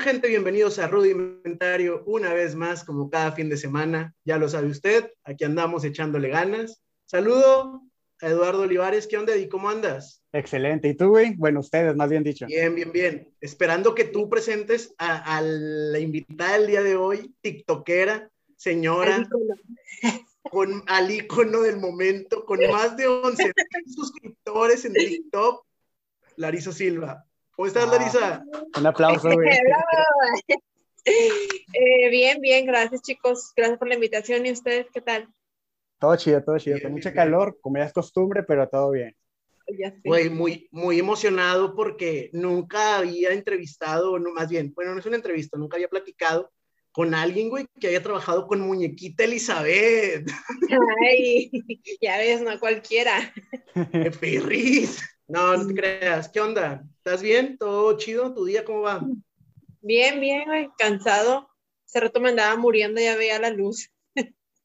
onda gente? Bienvenidos a Rudimentario una vez más, como cada fin de semana. Ya lo sabe usted, aquí andamos echándole ganas. Saludo a Eduardo Olivares, ¿qué onda y cómo andas? Excelente, ¿y tú, güey? Bueno, ustedes, más bien dicho. Bien, bien, bien. Esperando que tú presentes a, la invitada del día de hoy, tiktokera, señora, con al ícono del momento, con más de 11 suscriptores en TikTok, Larisa Silva. ¿Cómo estás, ah, Larisa? Un aplauso, güey. eh, bien, bien, gracias, chicos. Gracias por la invitación. ¿Y ustedes qué tal? Todo chido, todo chido. Con mucha calor, como ya es costumbre, pero todo bien. Güey, muy, muy emocionado porque nunca había entrevistado, no, más bien, bueno, no es una entrevista, nunca había platicado con alguien, güey, que haya trabajado con muñequita Elizabeth. Ay, ya ves, no cualquiera. No, no te creas. ¿Qué onda? ¿Estás bien? ¿Todo chido? ¿Tu día cómo va? Bien, bien, güey. Cansado. Hace rato me andaba muriendo, ya veía la luz.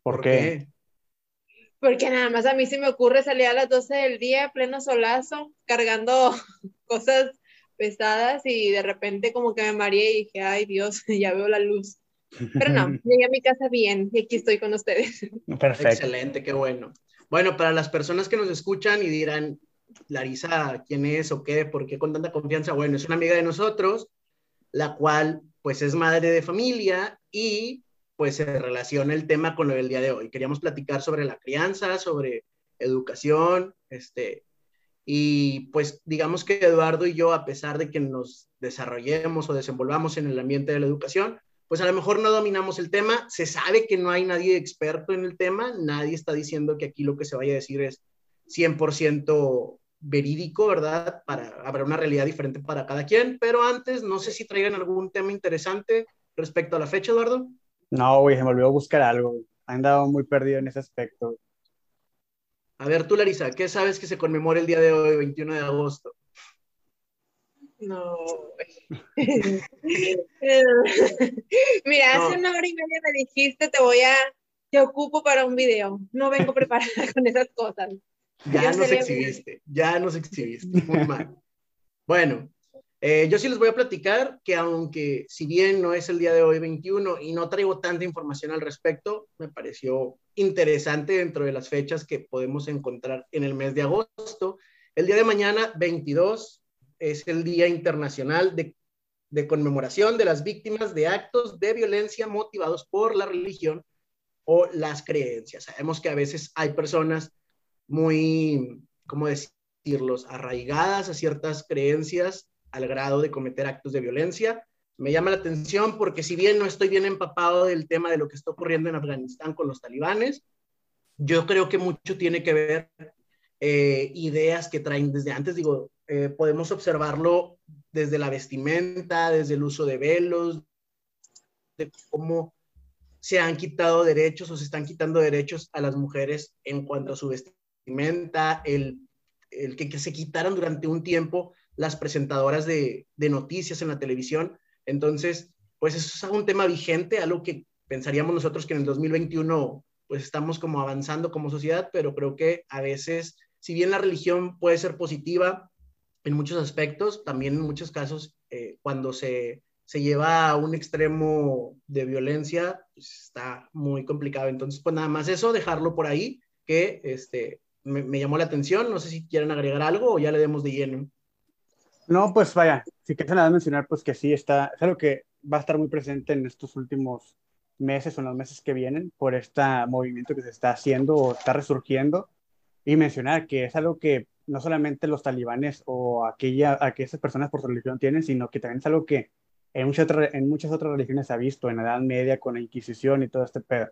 ¿Por qué? Porque nada más a mí se me ocurre salir a las 12 del día, pleno solazo, cargando cosas pesadas y de repente como que me mareé y dije, ay Dios, ya veo la luz. Pero no, llegué a mi casa bien y aquí estoy con ustedes. Perfecto. Excelente, qué bueno. Bueno, para las personas que nos escuchan y dirán, Larisa, ¿quién es o qué? ¿Por qué con tanta confianza? Bueno, es una amiga de nosotros, la cual pues es madre de familia y pues se relaciona el tema con lo del día de hoy. Queríamos platicar sobre la crianza, sobre educación, este, y pues digamos que Eduardo y yo, a pesar de que nos desarrollemos o desenvolvamos en el ambiente de la educación, pues a lo mejor no dominamos el tema, se sabe que no hay nadie experto en el tema, nadie está diciendo que aquí lo que se vaya a decir es 100% verídico, ¿verdad? Para, habrá una realidad diferente para cada quien, pero antes, no sé si traigan algún tema interesante respecto a la fecha, Eduardo. No, güey, se me olvidó buscar algo. Han dado muy perdido en ese aspecto. A ver, tú, Larisa, ¿qué sabes que se conmemora el día de hoy, 21 de agosto? No. Mira, hace una hora y media me dijiste, te voy a, te ocupo para un video. No vengo preparada con esas cosas. Ya nos exhibiste, ya nos exhibiste, muy mal. Bueno, eh, yo sí les voy a platicar que aunque si bien no es el día de hoy 21 y no traigo tanta información al respecto, me pareció interesante dentro de las fechas que podemos encontrar en el mes de agosto. El día de mañana, 22, es el Día Internacional de, de Conmemoración de las Víctimas de Actos de Violencia motivados por la religión o las creencias. Sabemos que a veces hay personas muy, ¿cómo decirlos?, arraigadas a ciertas creencias al grado de cometer actos de violencia. Me llama la atención porque si bien no estoy bien empapado del tema de lo que está ocurriendo en Afganistán con los talibanes, yo creo que mucho tiene que ver eh, ideas que traen desde antes, digo, eh, podemos observarlo desde la vestimenta, desde el uso de velos, de cómo se han quitado derechos o se están quitando derechos a las mujeres en cuanto a su vestimenta el, el que, que, se quitaran durante un tiempo las presentadoras de, de, noticias en la televisión. Entonces, pues eso es un tema vigente, algo que pensaríamos nosotros que en el 2021 pues estamos como avanzando como sociedad, pero creo que a veces, si bien la religión puede ser positiva en muchos aspectos, también en muchos casos, eh, cuando se, se lleva a un extremo de violencia, pues está muy complicado. Entonces, pues nada más eso, dejarlo por ahí, que este, me, llamó la atención. No sé si quieren agregar algo o ya le demos de lleno. No, pues vaya, si quieres nada mencionar, pues que sí, está, es algo que va a estar muy presente en estos últimos meses o en los meses que vienen por este movimiento que se está haciendo o está resurgiendo y mencionar que es algo que no solamente los talibanes o aquella, aquellas personas por su religión tienen, sino que también es algo que en muchas, en muchas otras religiones se ha visto, en la Edad Media con la Inquisición y todo este pedo.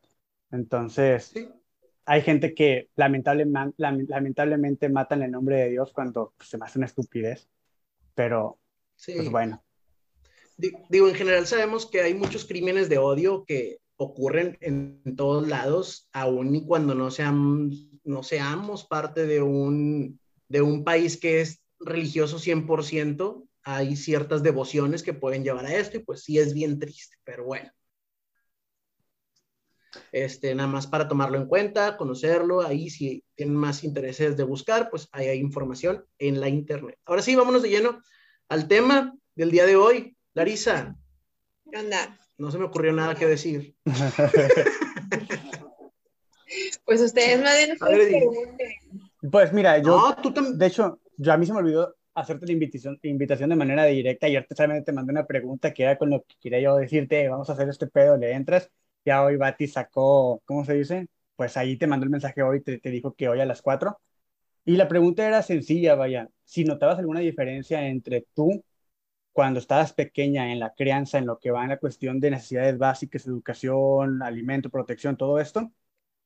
Entonces, sí hay gente que lamentablemente, lamentablemente matan el nombre de Dios cuando pues, se me hace una estupidez, pero pues bueno. Digo, en general sabemos que hay muchos crímenes de odio que ocurren en, todos lados, aun y cuando no, sean, no seamos parte de un, de un país que es religioso 100%, hay ciertas devociones que pueden llevar a esto y pues sí es bien triste, pero bueno. Este, nada más para tomarlo en cuenta, conocerlo, ahí si tienen más intereses de buscar, pues ahí hay información en la internet. Ahora sí, vámonos de lleno al tema del día de hoy. Larisa, ¿Qué onda? No se me ocurrió nada que decir. Pues ustedes más bien. Pues mira, yo, No, tú también. de hecho, yo a mí se me olvidó hacerte la invitación, invitación de manera directa. Ayer te, solamente te mandé una pregunta que era con lo que quería yo decirte, vamos a hacer este pedo, le entras. Ya hoy Bati sacó, ¿cómo se dice? Pues ahí te mandó el mensaje hoy, te, te dijo que hoy a las 4. Y la pregunta era sencilla, vaya, si notabas alguna diferencia entre tú cuando estabas pequeña en la crianza, en lo que va en la cuestión de necesidades básicas, educación, alimento, protección, todo esto,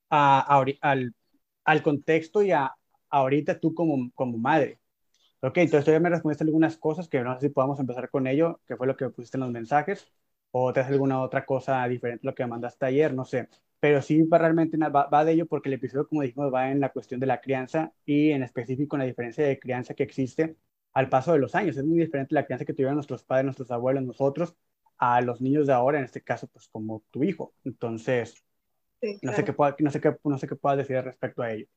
a, a al, al contexto y a, ahorita tú como, como madre. Ok, entonces ya me respondiste algunas cosas que no sé si podamos empezar con ello, que fue lo que pusiste en los mensajes, o te hace alguna otra cosa diferente a lo que mandaste ayer, no sé. Pero sí va realmente va, va de ello porque el episodio, como dijimos, va en la cuestión de la crianza y en específico en la diferencia de crianza que existe al paso de los años. Es muy diferente la crianza que tuvieron nuestros padres, nuestros abuelos, nosotros, a los niños de ahora, en este caso, pues como tu hijo. Entonces, Sí, no sé claro. qué pueda- no sé qué, no sé qué puedas decir respecto a ello.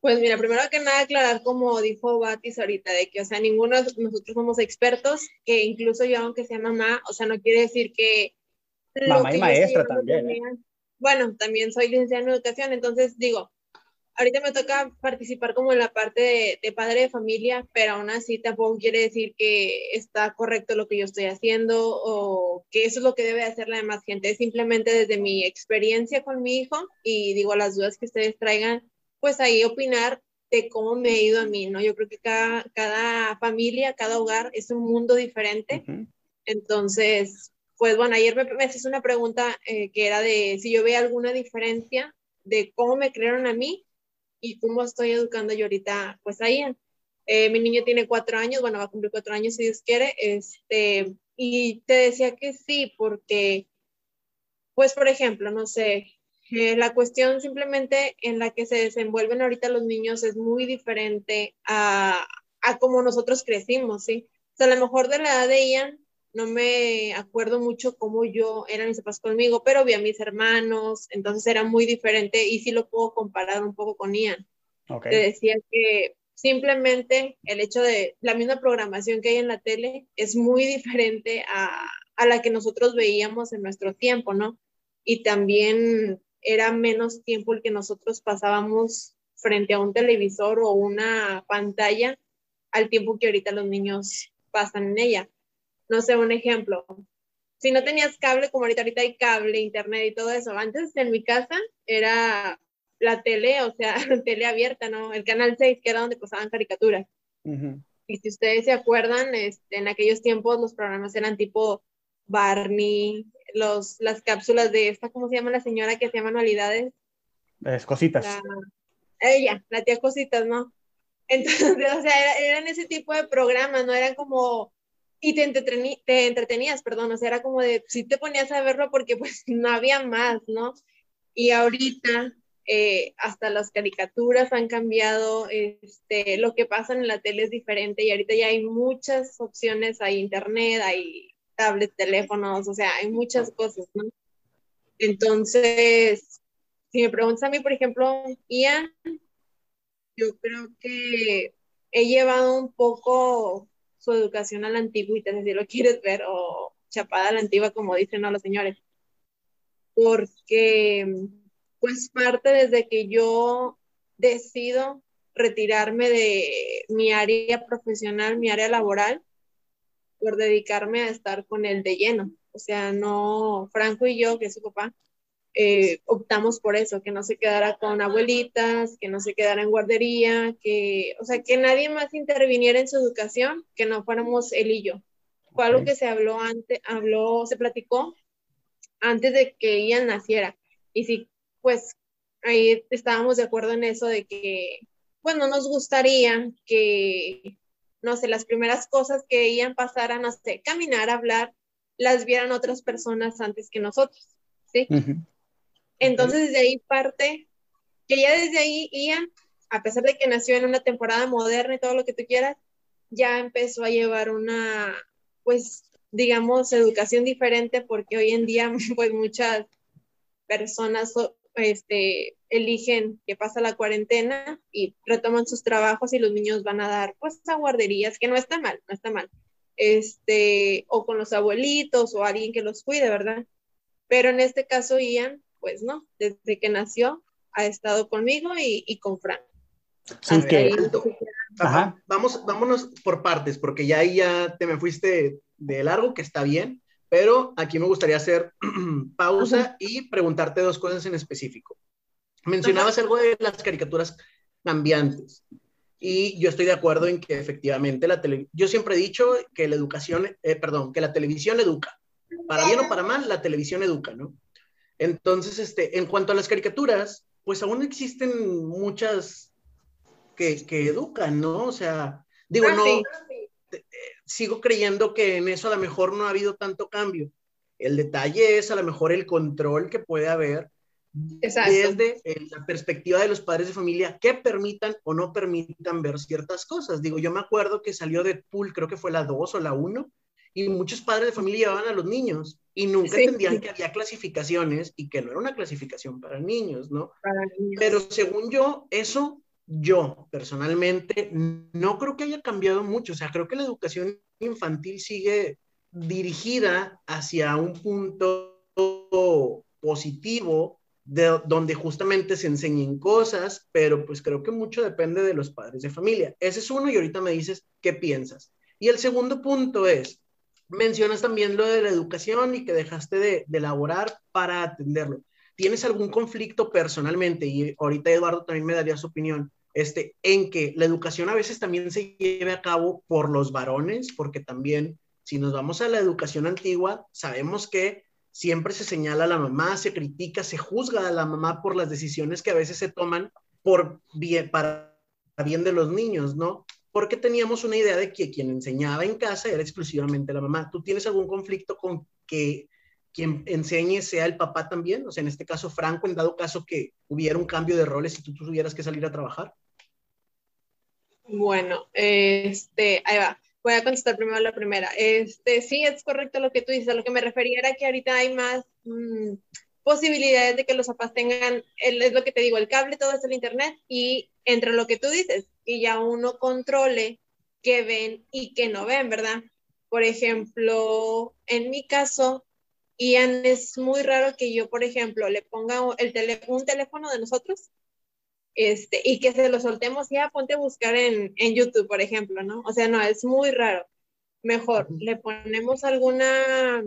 Pues mira, primero que nada aclarar como dijo Batis ahorita, de que, o sea, ninguno de nosotros somos expertos, que incluso yo, aunque sea mamá, o sea, no quiere decir que... Mamá y que yo maestra también, ¿eh? tenía- Bueno, también soy licenciada en educación, entonces digo, ahorita me toca participar como en la parte de, de padre de familia, pero aún así tampoco quiere decir que está correcto lo que yo estoy haciendo o que eso es lo que debe hacer la demás gente. Es simplemente desde mi experiencia con mi hijo y digo las dudas que ustedes traigan, pues ahí opinar de cómo me ha ido a mí, ¿no? Yo creo que cada, cada familia, cada hogar es un mundo diferente. Entonces, pues bueno, ayer me, me haces una pregunta eh, que era de si yo veía alguna diferencia de cómo me crearon a mí y cómo estoy educando yo ahorita, pues a Ian. Eh, mi niño tiene cuatro años, bueno, va a cumplir cuatro años si Dios quiere, este, y te decía que sí, porque, pues por ejemplo, no sé, eh, la cuestión simplemente en la que se desenvuelven ahorita los niños es muy diferente a, a como nosotros crecimos, ¿sí? O sea, a lo mejor de la edad de Ian, no me acuerdo mucho cómo yo eran mis papás conmigo, pero vi a mis hermanos, entonces era muy diferente y sí lo puedo comparar un poco con Ian. Ok. Te decía que simplemente el hecho de la misma programación que hay en la tele es muy diferente a, a la que nosotros veíamos en nuestro tiempo, ¿no? Y también era menos tiempo el que nosotros pasábamos frente a un televisor o una pantalla al tiempo que ahorita los niños pasan en ella. No sé, un ejemplo. Si no tenías cable, como ahorita, ahorita hay cable, internet y todo eso, antes en mi casa era la tele, o sea, tele abierta, ¿no? El canal 6, que era donde pasaban caricaturas. Y si ustedes se acuerdan, este, en aquellos tiempos los programas eran tipo Barney, los, las cápsulas de esta, ¿cómo se llama la señora que hacía manualidades? Es cositas. La- ella, la tía Cositas, ¿no? Entonces, o sea, era- eran ese tipo de programas, ¿no? Eran como, y te, entretení- te entretenías, perdón, o sea, era como de, si te ponías a verlo porque pues no había más, ¿no? Y ahorita, eh, hasta las caricaturas han cambiado, este, lo que pasa en la tele es diferente y ahorita ya hay muchas opciones, hay internet, hay tablets, teléfonos, o sea, hay muchas cosas, ¿no? Entonces, si me preguntas a mí, por ejemplo, Ian, yo creo que he llevado un poco su educación a la antigüita, si lo quieres ver, o chapada a la antigua, como dicen ¿no? los señores. Porque, pues, parte desde que yo decido retirarme de mi área profesional, mi área laboral, por dedicarme a estar con él de lleno. O sea, no, Franco y yo, que es su papá, eh, optamos por eso, que no se quedara con abuelitas, que no se quedara en guardería, que, o sea, que nadie más interviniera en su educación, que no fuéramos él y yo. Fue algo que se habló antes, habló, se platicó antes de que Ian naciera. Y sí, pues ahí estábamos de acuerdo en eso de que, bueno, nos gustaría que, no sé, las primeras cosas que Ian pasara, no sé, caminar, hablar, las vieran otras personas antes que nosotros, ¿sí? Entonces, desde ahí parte, que ya desde ahí Ian, a pesar de que nació en una temporada moderna y todo lo que tú quieras, ya empezó a llevar una, pues, digamos, educación diferente, porque hoy en día, pues, muchas personas so- este, eligen que pasa la cuarentena y retoman sus trabajos y los niños van a dar, pues, a guarderías, que no está mal, no está mal. este, o con los abuelitos o alguien que los cuide, ¿verdad? Pero en este caso, Ian, pues no, desde que nació ha estado conmigo y, con Frank. Sí, que... Vamos, vámonos por partes, porque ya ahí ya te me fuiste de largo, que está bien, pero aquí me gustaría hacer pausa y preguntarte dos cosas en específico. Mencionabas algo de las caricaturas cambiantes. Y yo estoy de acuerdo en que efectivamente la tele, yo siempre he dicho que la educación, eh, perdón, que la televisión educa. Para bien o para mal, la televisión educa, ¿no? Entonces, este, en cuanto a las caricaturas, pues aún existen muchas que, que educan, ¿no? O sea, digo, ah, no, sigo creyendo que en eso a lo mejor no ha habido tanto cambio. El detalle es a lo mejor el control que puede haber desde eh, la perspectiva de los padres de familia que permitan o no permitan ver ciertas cosas. Digo, yo me acuerdo que salió de Pool, creo que fue la 2 o la 1, y muchos padres de familia llevaban a los niños y nunca entendían que había clasificaciones y que no era una clasificación para niños, ¿no? Pero según yo, eso yo personalmente no creo que haya cambiado mucho. O sea, creo que la educación infantil sigue dirigida hacia un punto positivo de donde justamente se enseñen cosas, pero pues creo que mucho depende de los padres de familia. Ese es uno y ahorita me dices qué piensas. Y el segundo punto es, mencionas también lo de la educación y que dejaste de, de elaborar para atenderlo. ¿Tienes algún conflicto personalmente? Y ahorita Eduardo también me daría su opinión. Este, en que la educación a veces también se lleve a cabo por los varones, porque también si nos vamos a la educación antigua, sabemos que siempre se señala a la mamá, se critica, se juzga a la mamá por las decisiones que a veces se toman por para bien de los niños, ¿no? Porque teníamos una idea de que quien enseñaba en casa era exclusivamente la mamá. ¿Tú tienes algún conflicto con que quien enseñe sea el papá también? O sea, en este caso, Franco, en dado caso que hubiera un cambio de roles y tú tuvieras que salir a trabajar. Bueno, este, ahí va voy a contestar primero la primera. Este, sí, es correcto lo que tú dices. A lo que me refería era que ahorita hay más mm, posibilidades de que los papás tengan, el, es lo que te digo, el cable, todo es el internet y entre lo que tú dices, y ya uno controle qué ven y qué no ven, ¿verdad? Por ejemplo, en mi caso, Ian, es muy raro que yo, por ejemplo, le ponga el un teléfono de nosotros este, y que se lo soltemos, ya ponte a buscar en, en YouTube, por ejemplo, ¿no? O sea, no, es muy raro. Mejor, le ponemos alguna,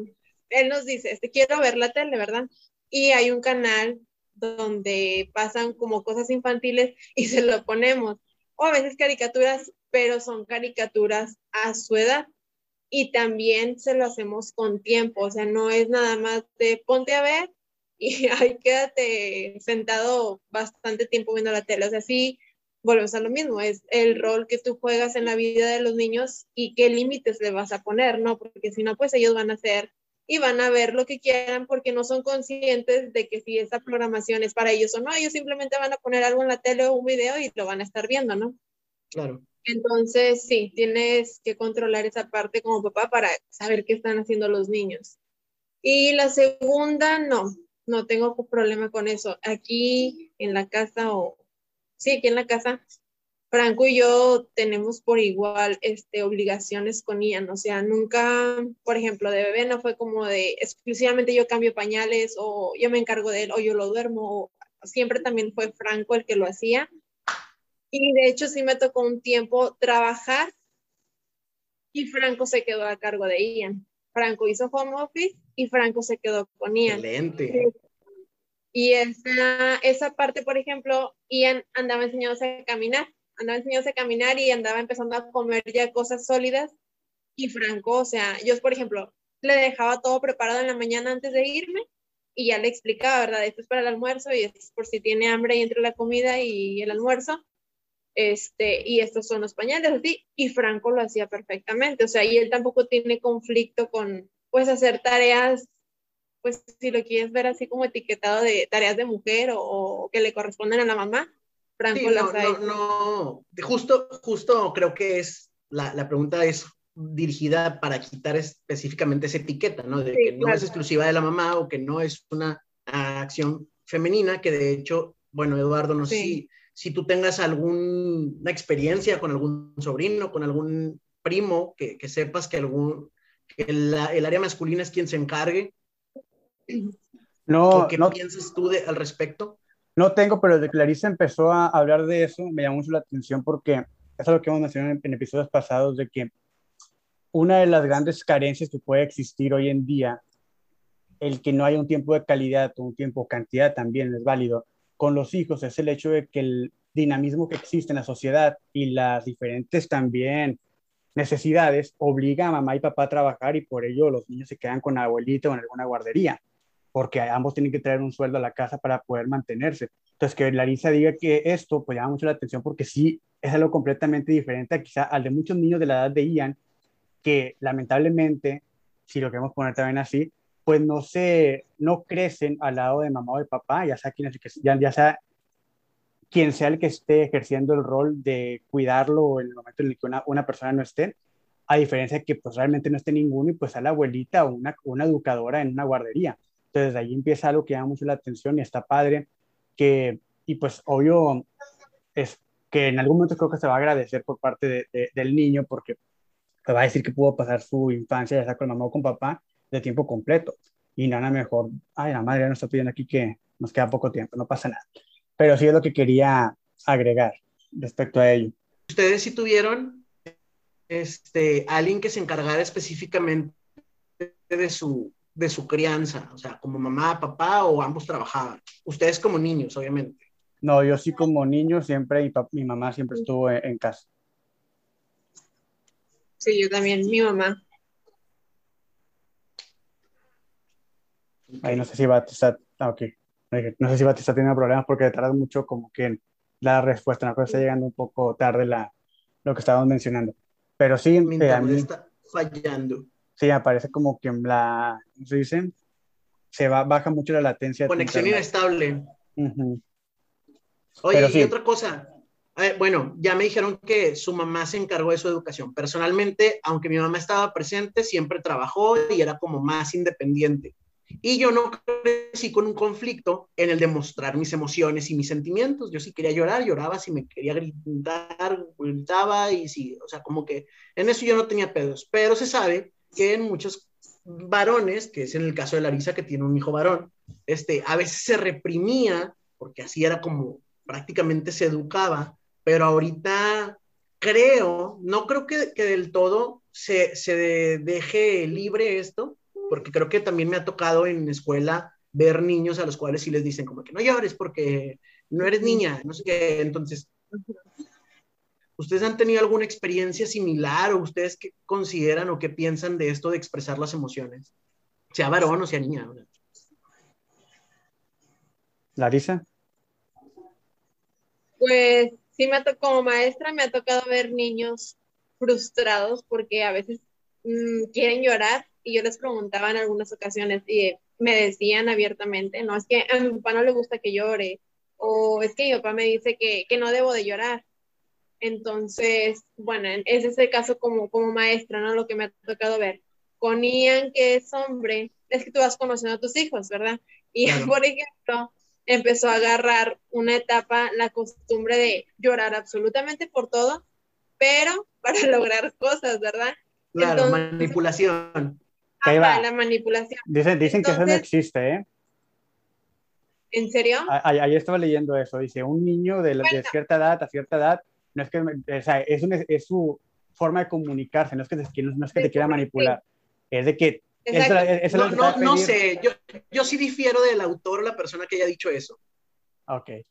él nos dice, este, quiero ver la tele, ¿verdad? Y hay un canal donde pasan como cosas infantiles y se lo ponemos. O a veces caricaturas, pero son caricaturas a su edad. Y también se lo hacemos con tiempo, o sea, no es nada más de ponte a ver y ahí quédate sentado bastante tiempo viendo la tele. O sea, sí, volvemos a lo mismo, es el rol que tú juegas en la vida de los niños y qué límites le vas a poner, ¿no? Porque si no, pues ellos van a hacer y van a ver lo que quieran porque no son conscientes de que si esa programación es para ellos o no, ellos simplemente van a poner algo en la tele o un video y lo van a estar viendo, ¿no? Claro. Entonces, sí, tienes que controlar esa parte como papá para saber qué están haciendo los niños. Y la segunda, no, no tengo problema con eso. Aquí en la casa o sí, aquí en la casa, Franco y yo tenemos por igual este, obligaciones con Ian, o sea, nunca, por ejemplo, de bebé no fue como de exclusivamente yo cambio pañales o yo me encargo de él o yo lo duermo, siempre también fue Franco el que lo hacía. Y de hecho sí me tocó un tiempo trabajar y Franco se quedó a cargo de Ian. Franco hizo home office y Franco se quedó con Ian. Excelente. Y esa, esa parte, por ejemplo, Ian andaba enseñándose a caminar, andaba enseñándose a caminar y andaba empezando a comer ya cosas sólidas. Y Franco, o sea, yo, por ejemplo, le dejaba todo preparado en la mañana antes de irme y ya le explicaba, ¿verdad? Esto es para el almuerzo y es por si tiene hambre y entre la comida y el almuerzo. Este, y estos son los pañales, así, y Franco lo hacía perfectamente, o sea, y él tampoco tiene conflicto con, pues, hacer tareas, pues, si lo quieres ver así como etiquetado de tareas de mujer o, que le corresponden a la mamá, Franco no, no, no, justo, justo creo que es, la, la, pregunta es dirigida para quitar específicamente esa etiqueta, ¿no? De que no es exclusiva de la mamá o que no es una acción femenina, que de hecho, bueno, Eduardo, no sé si si tú tengas alguna experiencia con algún sobrino, con algún primo que, que sepas que algún, que el, el, área masculina es quien se encargue? No, ¿Qué no, piensas tú de, al respecto? No tengo, pero desde Clarisa empezó a hablar de eso, me llamó mucho la atención porque es lo que hemos mencionado en, en episodios pasados, de que una de las grandes carencias que puede existir hoy en día, el que no haya un tiempo de calidad o un tiempo cantidad también es válido con los hijos, es el hecho de que el dinamismo que existe en la sociedad y las diferentes también necesidades obliga a mamá y papá a trabajar y por ello los niños se quedan con abuelito o en alguna guardería porque ambos tienen que traer un sueldo a la casa para poder mantenerse. Entonces, que Larisa diga que esto, pues llama mucho la atención porque sí es algo completamente diferente quizá al de muchos niños de la edad de Ian, que lamentablemente, si lo queremos poner también así, pues no se, no crecen al lado de mamá o de papá, ya sea quien, ya, ya sea quien sea el que esté ejerciendo el rol de cuidarlo en el momento en el que una, una persona no esté, a diferencia de que pues realmente no esté ninguno y pues a la abuelita o una, una educadora en una guardería. Entonces, de ahí empieza algo que llama mucho la atención y está padre, que, y pues obvio, es que en algún momento creo que se va a agradecer por parte de, de, del niño, porque te va a decir que pudo pasar su infancia, ya sea con mamá o con papá, de tiempo completo. Y nada mejor, ay, la madre nos está pidiendo aquí que nos queda poco tiempo, no pasa nada. Pero sí es lo que quería agregar respecto a ello. Ustedes sí tuvieron este, alguien que se encargara específicamente de su, de su crianza, o sea, como mamá, papá o ambos trabajaban. Ustedes como niños, obviamente. No, yo sí como niño siempre, y mi mamá siempre estuvo en, en, casa. Sí, yo también, mi mamá. Ahí no sé si Batista, ah, ok. No sé si Batista tiene problemas porque tarda mucho como que la respuesta, que está llegando un poco tarde la, lo que estábamos mencionando. Pero sí, Mi eh, a mí, está fallando. sí, me parece como que la, ¿cómo se dice? Se va, baja mucho la latencia. Conexión inestable. Ujú. Oye, Pero sí. y otra cosa. Eh, bueno, ya me dijeron que su mamá se encargó de su educación. Personalmente, aunque mi mamá estaba presente, siempre trabajó y era como más independiente. Y yo no crecí con un conflicto en el demostrar mis emociones y mis sentimientos. Yo si quería llorar, lloraba, si me quería gritar, gritaba y sí, o sea, como que en eso yo no tenía pedos. Pero se sabe que en muchos varones, que es en el caso de Larisa, que tiene un hijo varón, este, a veces se reprimía, porque así era como prácticamente se educaba, pero ahorita creo, no creo que, que del todo se, se deje libre esto, porque creo que también me ha tocado en escuela ver niños a los cuales sí les dicen como que no llores porque no eres niña, no sé qué, entonces, ¿ustedes han tenido alguna experiencia similar o ustedes qué consideran o qué piensan de esto de expresar las emociones? Sea varón o sea niña. ¿verdad? Larisa. Pues sí me ha tocado, como maestra me ha tocado ver niños frustrados porque a veces mmm, quieren llorar y yo les preguntaba en algunas ocasiones y me decían abiertamente, no, es que a mi papá no le gusta que llore o es que mi papá me dice que, que no debo de llorar. Entonces, bueno, ese es el caso como, como maestra, ¿no? Lo que me ha tocado ver. Con Ian, que es hombre, es que tú vas conociendo a tus hijos, ¿verdad? Y, Claro. por ejemplo, empezó a agarrar una etapa, la costumbre de llorar absolutamente por todo, pero para lograr cosas, ¿verdad? Claro, Entonces- manipulación. Ahí va. Ajá, la manipulación. Dicen, dicen que eso no Entonces- existe, ¿eh? ¿En serio? Ayer estaba leyendo eso. Dice, un niño de, la- de cierta edad a cierta edad, no es que, o sea, es, un- es su forma de comunicarse, no es que, te- que no, no es que te quiera manipular, es de que eso, eso es No, que no, va no sé, yo, yo sí difiero del autor o la persona que haya dicho eso. Ok. Es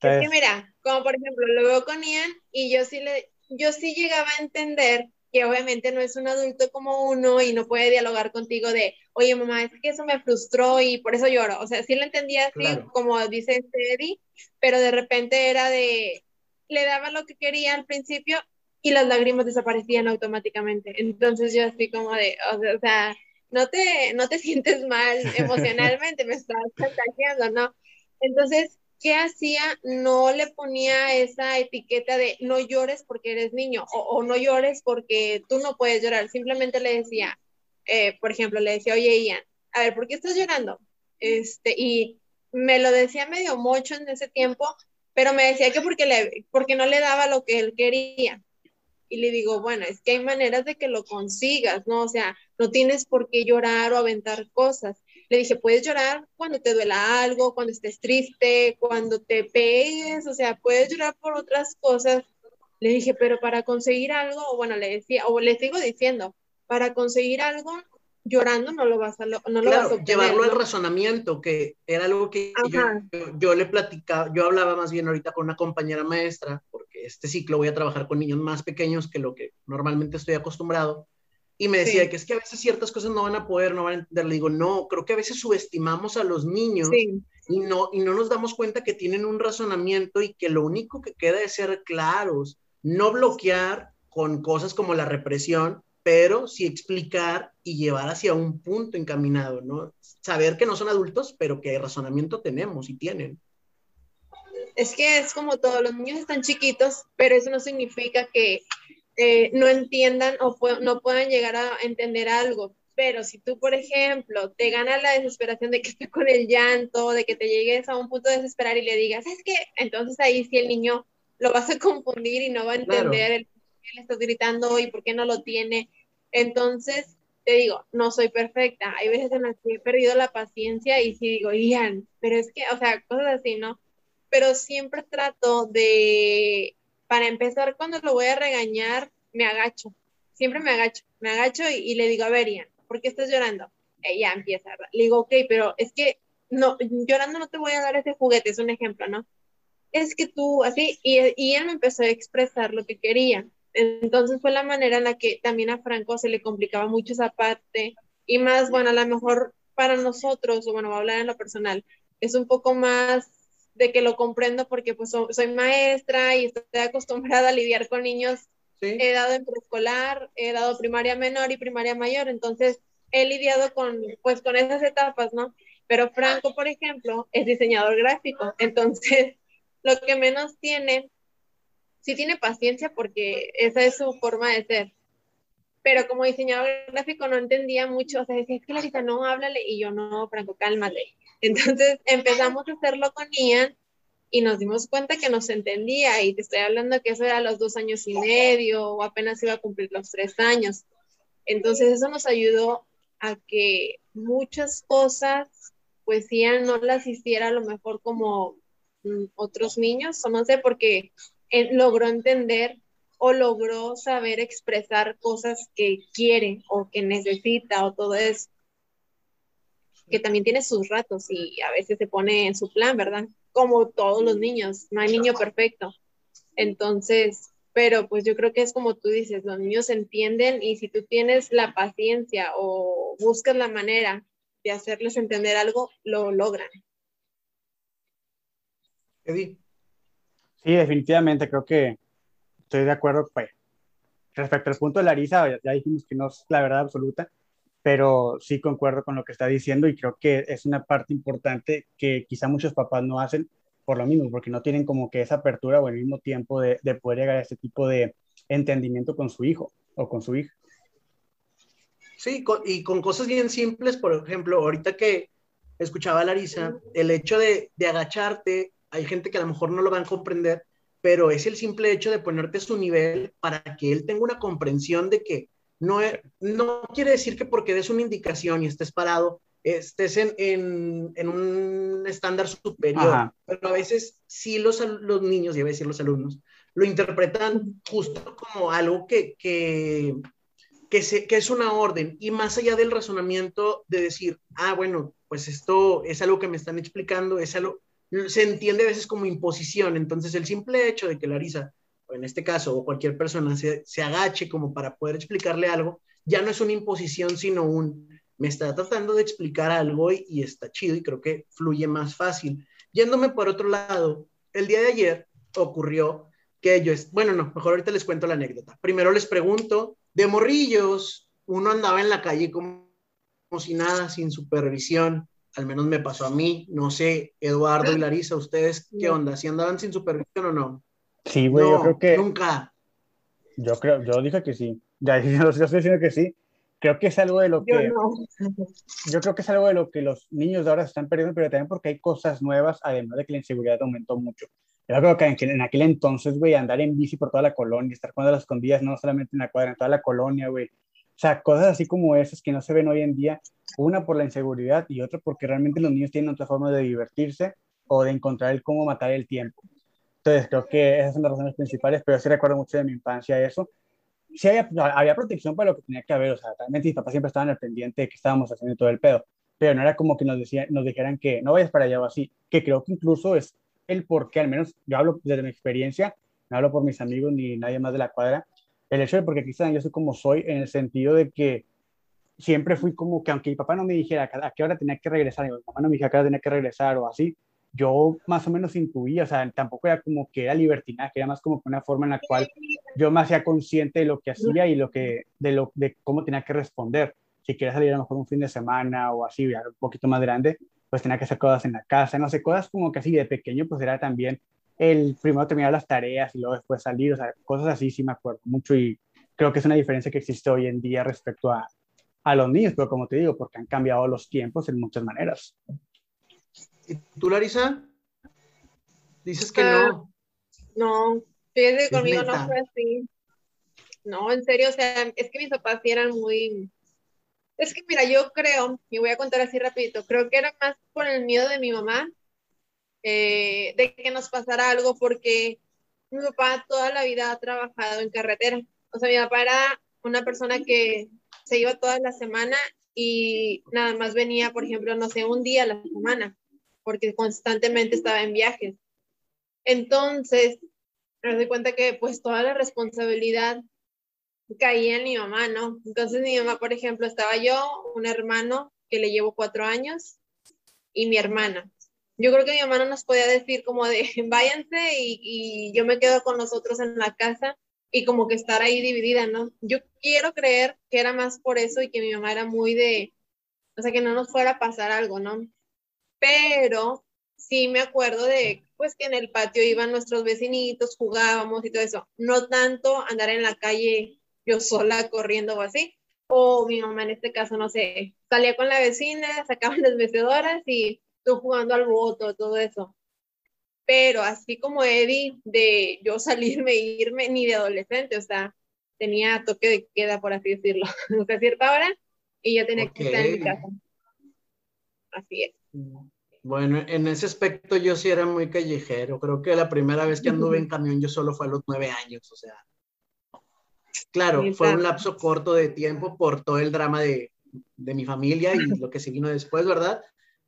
que Entonces, mira, como por ejemplo, lo veo con Ian y yo sí le, yo sí llegaba a entender que obviamente no es un adulto como uno y no puede dialogar contigo de, oye mamá, es que eso me frustró y por eso lloro. O sea, sí lo entendía así, Claro. como dice Eddie, pero de repente era de, le daba lo que quería al principio y las lágrimas desaparecían automáticamente. Entonces yo así como de, o sea, no te, no te sientes mal emocionalmente, me estás contagiando, ¿no? Entonces, ¿qué hacía? No le ponía esa etiqueta de no llores porque eres niño o, no llores porque tú no puedes llorar. Simplemente le decía, eh, por ejemplo, le decía, oye, Ian, a ver, ¿por qué estás llorando? Este, y me lo decía medio mocho en ese tiempo, pero me decía que porque, porque no le daba lo que él quería. Y le digo, bueno, es que hay maneras de que lo consigas, ¿no? O sea, no tienes por qué llorar o aventar cosas. Le dije, puedes llorar cuando te duela algo, cuando estés triste, cuando te pegues, o sea, puedes llorar por otras cosas. Le dije, pero para conseguir algo, o bueno, le decía, o le sigo diciendo, para conseguir algo, llorando no lo vas a, no lo vas a llevarlo al razonamiento, que era algo que yo, yo, le platicaba, yo hablaba más bien ahorita con una compañera maestra, porque este ciclo voy a trabajar con niños más pequeños que lo que normalmente estoy acostumbrado, y me decía que es que a veces ciertas cosas no van a poder, no van a entender. Le digo, no, creo que a veces subestimamos a los niños y, no, y no nos damos cuenta que tienen un razonamiento y que lo único que queda es ser claros, no bloquear con cosas como la represión, pero sí explicar y llevar hacia un punto encaminado, ¿no? Saber que no son adultos, pero que razonamiento tenemos y tienen. Es que es como todos los niños están chiquitos, pero eso no significa que eh, no entiendan o no puedan llegar a entender algo. Pero si tú, por ejemplo, te ganas la desesperación de que esté con el llanto, de que te llegues a un punto de desesperar y le digas, es que entonces ahí sí el niño lo vas a confundir y no va a entender el por qué le estás gritando y por qué no lo tiene. Entonces, te digo, no soy perfecta. Hay veces en las que he perdido la paciencia y sí digo, Ian, pero es que, o sea, cosas así, ¿no? Pero siempre trato de para empezar, cuando lo voy a regañar, me agacho. Siempre me agacho. Me agacho y, le digo, a ver, Ian, ¿por qué estás llorando? Ella empieza. Le digo, ok, pero es que no, llorando no te voy a dar ese juguete, es un ejemplo, ¿no? Es que tú, así, y, y él me empezó a expresar lo que quería. Entonces fue la manera en la que también a Franco se le complicaba mucho esa parte. Y más, bueno, a lo mejor para nosotros, o bueno, voy a hablar en lo personal, es un poco más de que lo comprendo porque pues soy maestra y estoy acostumbrada a lidiar con niños. He dado en preescolar, he dado primaria menor y primaria mayor, entonces he lidiado con pues con esas etapas, ¿no? Pero Franco, por ejemplo, es diseñador gráfico, entonces lo que menos tiene, sí tiene paciencia porque esa es su forma de ser. Pero como diseñador gráfico no entendía mucho, o sea, decía, es que Larita, no, háblale, y yo, no, Franco, cálmate entonces empezamos a hacerlo con Ian y nos dimos cuenta que nos entendía y te estoy hablando que eso era a los dos años y medio o apenas iba a cumplir los tres años. Entonces eso nos ayudó a que muchas cosas pues Ian no las hiciera a lo mejor como mm, otros niños, o no sé, porque logró entender o logró saber expresar cosas que quiere o que necesita o todo eso que también tiene sus ratos y a veces se pone en su plan, ¿verdad? Como todos los niños, no hay niño perfecto. Entonces, pero pues yo creo que es como tú dices, los niños entienden y si tú tienes la paciencia o buscas la manera de hacerles entender algo, lo logran. Eddie. Sí, definitivamente creo que estoy de acuerdo. Pues, respecto al punto de Larisa, ya dijimos que no es la verdad absoluta, pero sí concuerdo con lo que está diciendo y creo que es una parte importante que quizá muchos papás no hacen por lo mismo, porque no tienen como que esa apertura o el mismo tiempo de, de poder llegar a ese tipo de entendimiento con su hijo o con su hija. Sí, y con cosas bien simples, por ejemplo, ahorita que escuchaba a Larisa, el hecho de, de agacharte, hay gente que a lo mejor no lo van a comprender, pero es el simple hecho de ponerte a su nivel para que él tenga una comprensión de que no, no quiere decir que porque des una indicación y estés parado, estés en, en, en un estándar superior, pero a veces sí los, los niños, y a veces los alumnos, lo interpretan justo como algo que, que, que, se, que es una orden y más allá del razonamiento de decir, ah, bueno, pues esto es algo que me están explicando, es algo, se entiende a veces como imposición, entonces el simple hecho de que Larisa o en este caso, o cualquier persona se, se agache como para poder explicarle algo, ya no es una imposición, sino un, me está tratando de explicar algo y, está chido y creo que fluye más fácil. Yéndome por otro lado, el día de ayer ocurrió que yo, bueno, no, mejor ahorita les cuento la anécdota. Primero les pregunto, de morrillos, uno andaba en la calle como, como si nada, sin supervisión, al menos me pasó a mí, no sé, Eduardo y Larisa, ¿ustedes qué onda? ¿Si andaban sin supervisión o no? Sí, güey, yo creo que. Nunca. Yo creo, yo dije que sí. Ya, yo estoy diciendo que sí. creo que es algo de lo que... Yo no. Yo creo que es algo de lo que los niños de ahora se están perdiendo, pero también porque hay cosas nuevas, además de que la inseguridad aumentó mucho. Yo creo que en, en aquel entonces, güey, andar en bici por toda la colonia, estar jugando a las escondidas, no solamente en la cuadra, en toda la colonia, güey. O sea, cosas así como esas que no se ven hoy en día, una por la inseguridad y otra porque realmente los niños tienen otra forma de divertirse o de encontrar el cómo matar el tiempo. Entonces, creo que esas son las razones principales, pero sí recuerdo mucho de mi infancia eso. Sí había, había protección para lo que tenía que haber, o sea, realmente mis papás siempre estaban al pendiente de que estábamos haciendo todo el pedo, pero no era como que nos, decían, nos dijeran que no vayas para allá o así, que creo que incluso es el por qué, al menos yo hablo desde mi experiencia, no hablo por mis amigos ni nadie más de la cuadra, el hecho de porque aquí yo soy como soy en el sentido de que siempre fui como que aunque mi papá no me dijera a qué hora tenía que regresar, mi mamá no me dijera a qué hora tenía que regresar o así, yo más o menos intuía, o sea, tampoco era como que era libertinaje, era más como una forma en la cual yo me hacía consciente de lo que hacía y lo que, de, lo, de cómo tenía que responder. Si quería salir a lo mejor un fin de semana o así, un poquito más grande, pues tenía que hacer cosas en la casa, no sé, cosas como que así de pequeño, pues era también el primero terminar las tareas y luego después salir, o sea, cosas así sí me acuerdo mucho y creo que es una diferencia que existe hoy en día respecto a, a los niños, pero como te digo, porque han cambiado los tiempos en muchas maneras. ¿Y tú, Larisa? Dices que Ah, no. No, fíjate, conmigo no fue así. No, en serio, o sea, es que mis papás sí eran muy... Es que mira, yo creo, y voy a contar así rapidito, creo que era más por el miedo de mi mamá eh, de que nos pasara algo porque mi papá toda la vida ha trabajado en carretera. O sea, mi papá era una persona que se iba toda la semana y nada más venía, por ejemplo, no sé, un día a la semana, porque constantemente estaba en viajes. Entonces, me doy cuenta que pues toda la responsabilidad caía en mi mamá, ¿no? Entonces mi mamá, por ejemplo, estaba yo, un hermano que le llevo cuatro años y mi hermana. Yo creo que mi mamá no nos podía decir como de váyanse y, y yo me quedo con nosotros en la casa y como que estar ahí dividida, ¿no? Yo quiero creer que era más por eso y que mi mamá era muy de, o sea, que no nos fuera a pasar algo, ¿no? Pero sí me acuerdo de, pues que en el patio iban nuestros vecinitos, jugábamos y todo eso. No tanto andar en la calle yo sola corriendo o así. O mi mamá en este caso, no sé, salía con la vecina, sacaban las mecedoras y tú jugando al voto, todo eso. Pero así como Eddie, de yo salirme irme, ni de adolescente, o sea, tenía toque de queda, por así decirlo. O sea, a cierta hora y yo tenía que estar en mi casa. Así es. Bueno, en ese aspecto yo sí era muy callejero. Creo que la primera vez que anduve en camión yo solo fue a los nueve años, o sea. Claro, fue un lapso corto de tiempo por todo el drama de, de mi familia y lo que se vino después, ¿verdad?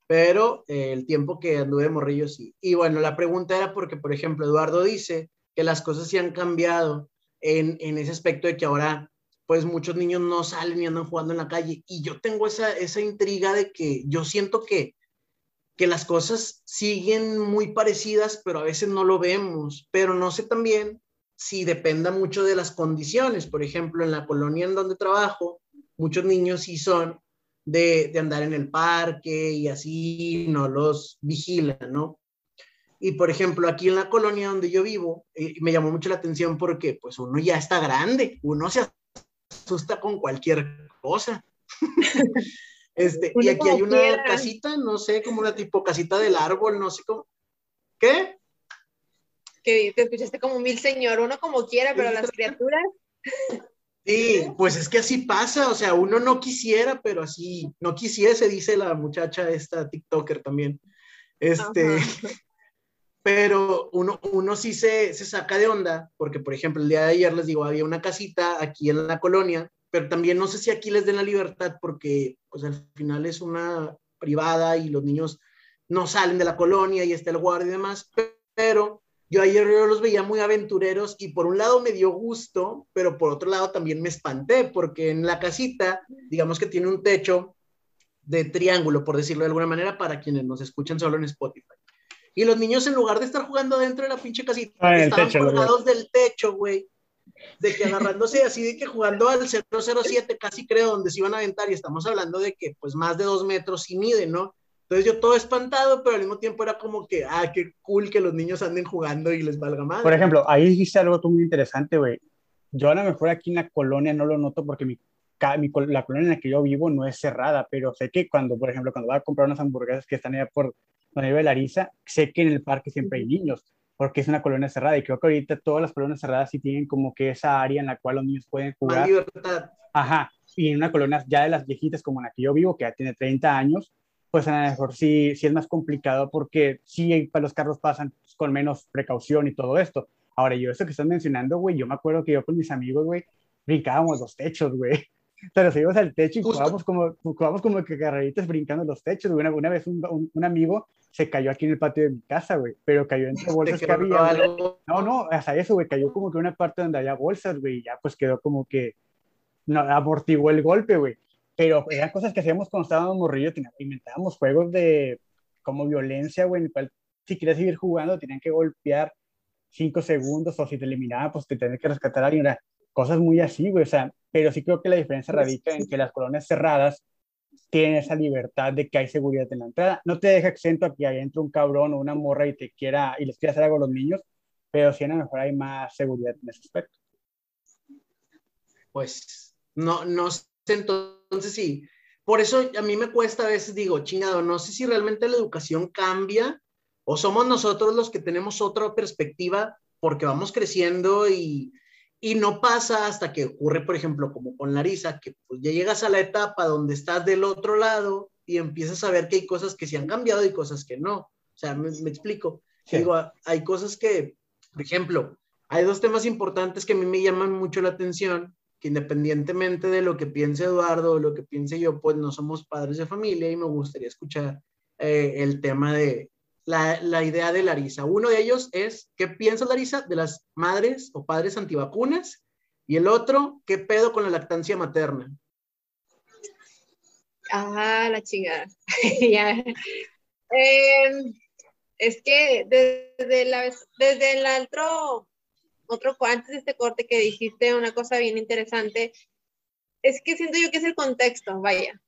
Pero eh, el tiempo que anduve de morrillo sí. Y bueno, la pregunta era porque, por ejemplo, Eduardo dice que las cosas sí han cambiado en, en ese aspecto de que ahora, pues muchos niños no salen y andan jugando en la calle. Y yo tengo esa, esa intriga de que yo siento que que las cosas siguen muy parecidas, pero a veces no lo vemos. Pero no sé también si dependa mucho de las condiciones. Por ejemplo, en la colonia en donde trabajo, muchos niños sí son de, de andar en el parque y así no los vigilan, ¿no? Y por ejemplo, aquí en la colonia donde yo vivo, eh, me llamó mucho la atención porque pues uno ya está grande, uno se asusta con cualquier cosa. Este, y aquí hay una quiera. casita, no sé, como una tipo casita del árbol, no sé cómo. ¿Qué? Que te escuchaste como mil señor, uno como quiera, pero las criaturas, Sí, pues es que así pasa, o sea, uno no quisiera, pero así, no quisiese, dice la muchacha esta TikToker también. Este, Ajá. pero uno, uno sí se, se saca de onda, porque por ejemplo, el día de ayer les digo, había una casita aquí en la colonia, pero también no sé si aquí les den la libertad, porque pues al final es una privada y los niños no salen de la colonia y está el guardia y demás, pero yo ayer yo los veía muy aventureros y por un lado me dio gusto, pero por otro lado también me espanté, porque en la casita, digamos que tiene un techo de triángulo, por decirlo de alguna manera, para quienes nos escuchan solo en Spotify. Y los niños, en lugar de estar jugando dentro de la pinche casita, Ah, estaban colgados del techo, güey. De que agarrándose así, de que jugando al 007, casi creo, donde se iban a aventar, y estamos hablando de que, pues, más de dos metros sí miden, ¿no? Entonces yo todo espantado, pero al mismo tiempo era como que, ah, qué cool que los niños anden jugando y les valga más. Por ejemplo, ahí dijiste algo muy interesante, güey. Yo a lo mejor aquí en la colonia no lo noto porque mi, la colonia en la que yo vivo no es cerrada, pero sé que cuando, por ejemplo, cuando voy a comprar unas hamburguesas que están allá por donde vive Larisa, sé que en el parque siempre hay niños, porque es una colonia cerrada y creo que ahorita todas las colonias cerradas sí tienen como que esa área en la cual los niños pueden jugar. libertad. Ajá, y en una colonia ya de las viejitas como en la que yo vivo, que ya tiene 30 años, pues a lo mejor sí, sí es más complicado porque sí los carros pasan con menos precaución y todo esto. Ahora, yo eso que estás mencionando, güey, yo me acuerdo que yo con mis amigos, güey, brincábamos los techos, güey. Pero nos íbamos al techo y jugábamos como, jugábamos como que carreritas brincando los techos. Una, una vez un, un, amigo se cayó aquí en el patio de mi casa, güey, pero cayó entre bolsas que había. No, no, hasta eso, güey, cayó como que una parte donde había bolsas, güey, y ya pues quedó como que no, amortiguó el golpe, güey. Pero eran cosas que hacíamos cuando estábamos morrillos, inventábamos juegos de como violencia, güey, en el cual si querías seguir jugando tenían que golpear cinco segundos o si te eliminaban, pues te tenías que rescatar a alguien. Cosas muy así, güey, o sea, pero sí creo que la diferencia radica en que las colonias cerradas tienen esa libertad de que hay seguridad en la entrada. No te deja exento a que ahí entre un cabrón o una morra y te quiera y les quiera hacer algo a los niños, pero sí a lo mejor hay más seguridad en ese aspecto. Pues no, no sé entonces sí. Por eso a mí me cuesta a veces, digo, chingado, no sé si realmente la educación cambia o somos nosotros los que tenemos otra perspectiva porque vamos creciendo y, y no pasa hasta que ocurre, por ejemplo, como con Larisa, que pues ya llegas a la etapa donde estás del otro lado y empiezas a ver que hay cosas que se han cambiado y cosas que no. O sea, me, explico. Digo, hay cosas que, por ejemplo, hay dos temas importantes que a mí me llaman mucho la atención, que independientemente de lo que piense Eduardo o lo que piense yo, pues no somos padres de familia y me gustaría escuchar eh, el tema de, la, idea de Larisa. Uno de ellos es, ¿qué piensa Larisa de las madres o padres antivacunas? Y el otro, ¿qué pedo con la lactancia materna? Ah, la chingada. Em, es que desde, la, desde el otro, otro, antes de este corte que dijiste una cosa bien interesante, es que siento yo que es el contexto, vaya,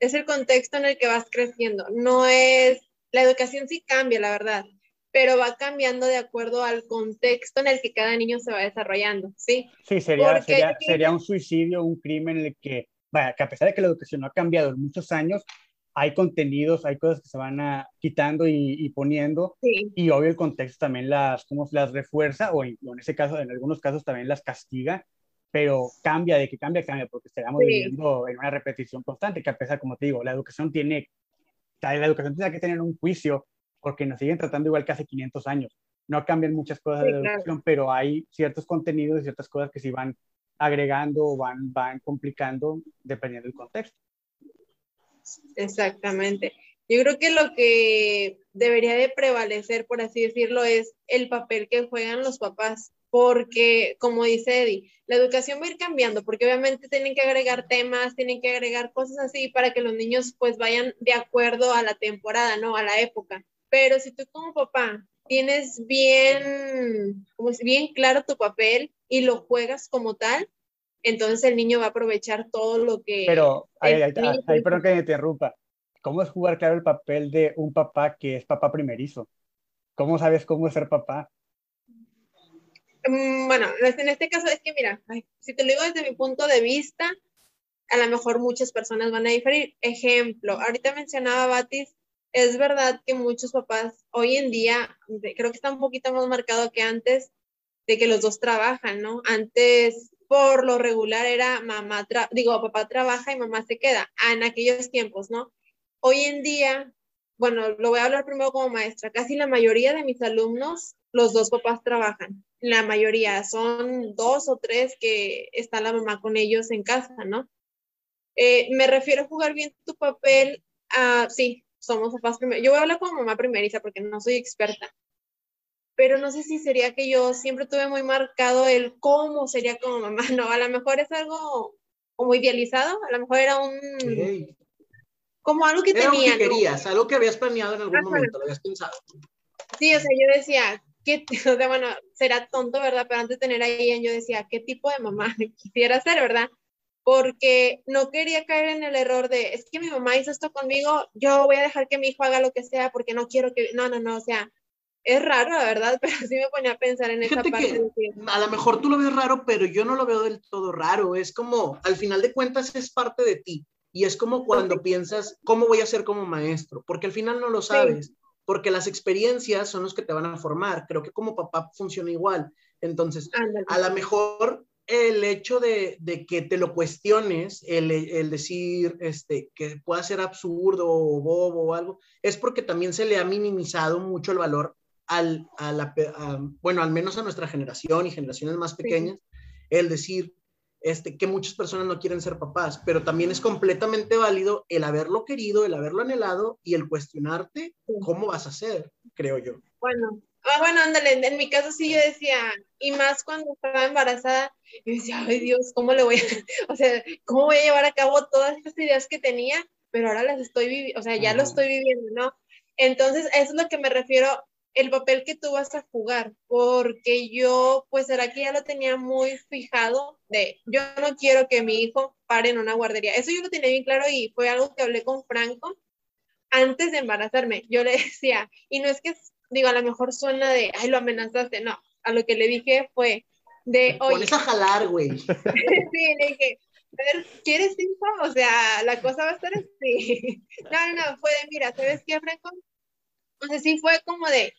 es el contexto en el que vas creciendo, no es la educación sí cambia, la verdad, pero va cambiando de acuerdo al contexto en el que cada niño se va desarrollando, ¿sí? Sí, sería, sería, un suicidio, un crimen en el que, vaya, que a pesar de que la educación no ha cambiado en muchos años, hay contenidos, hay cosas que se van a, quitando y, poniendo, y obvio el contexto también las, como las refuerza, o en, ese caso, en algunos casos también las castiga, pero cambia, de que cambia, cambia, porque estaríamos viviendo en una repetición constante, que a pesar, como te digo, la educación tiene la educación tiene que tener un juicio porque nos siguen tratando igual que hace 500 años. No cambian muchas cosas de la educación, pero hay ciertos contenidos y ciertas cosas que sí van agregando o van, van complicando dependiendo del contexto. Exactamente. Yo creo que lo que debería de prevalecer, por así decirlo, es el papel que juegan los papás porque, como dice Eddie, la educación va a ir cambiando, porque obviamente tienen que agregar temas, tienen que agregar cosas así para que los niños pues vayan de acuerdo a la temporada, ¿no? A la época. Pero si tú como papá tienes bien, como bien claro tu papel y lo juegas como tal, entonces el niño va a aprovechar todo lo que... Pero, ahí, ahí, perdón que me interrumpa. ¿Cómo es jugar claro el papel de un papá que es papá primerizo? ¿Cómo sabes cómo es ser papá? Mm, bueno, en este caso es que, mira, si te lo digo desde mi punto de vista, a lo mejor muchas personas van a diferir. Ejemplo, ahorita mencionaba Batis, es verdad que muchos papás hoy en día, creo que está un poquito más marcado que antes, de que los dos trabajan, ¿no? Antes, por lo regular, era mamá, digo, papá trabaja y mamá se queda, en aquellos tiempos, ¿no? Hoy en día, bueno, lo voy a hablar primero como maestra, casi la mayoría de mis alumnos, los dos papás trabajan la mayoría, son dos o tres que está la mamá con ellos en casa, ¿no? Eh, me refiero a jugar bien tu papel, a, sí, somos papás primero. Yo voy a hablar como mamá primeriza porque no soy experta, pero no sé si sería que yo siempre tuve muy marcado el cómo sería como mamá, no, a lo mejor es algo como idealizado, a lo mejor era un... Como algo que era tenía. Algo que querías, algo que habías planeado en algún momento, lo habías pensado. Sí, o sea, yo decía, ¿qué, o sea, bueno, será tonto, ¿verdad? Pero antes de tener ahí, yo decía, ¿qué tipo de mamá quisiera ser, verdad? Porque no quería caer en el error de, es que mi mamá hizo esto conmigo, yo voy a dejar que mi hijo haga lo que sea porque no quiero que, no, no, no, o sea, es raro, la verdad, pero sí me ponía a pensar en esa parte. A lo mejor tú lo ves raro, pero yo no lo veo del todo raro. Es como, al final de cuentas, es parte de ti. Y es como cuando piensas, ¿cómo voy a ser como maestro? Porque al final no lo sabes. Porque las experiencias son los que te van a formar. Creo que como papá funciona igual. Entonces, a lo mejor el hecho de, que te lo cuestiones, el, decir este, que pueda ser absurdo o bobo o algo, es porque también se le ha minimizado mucho el valor al, a la, bueno, al menos a nuestra generación y generaciones más pequeñas, el decir este, que muchas personas no quieren ser papás, pero también es completamente válido el haberlo querido, el haberlo anhelado y el cuestionarte cómo vas a ser, creo yo. Bueno, Ah, bueno, ándale, en mi caso sí yo decía, y más cuando estaba embarazada, yo decía, ay Dios, ¿cómo le voy a, o sea, cómo voy a llevar a cabo todas estas ideas que tenía? Pero ahora las estoy viviendo, o sea, ya lo estoy viviendo, ¿no? Entonces, eso es lo que me refiero, el papel que tú vas a jugar, porque yo, pues era que ya lo tenía muy fijado de, yo no quiero que mi hijo pare en una guardería. Eso yo lo tenía bien claro y fue algo que hablé con Franco antes de embarazarme. Yo le decía, y no es que digo, a lo mejor suena de, ay, lo amenazaste, no, a lo que le dije fue de, oye. Pones a jalar, güey. sí, le dije, a ver, ¿quieres hijo? O sea, la cosa va a estar así. no, no, no, fue de, mira, ¿sabes qué, Franco? O sea, sí fue como de,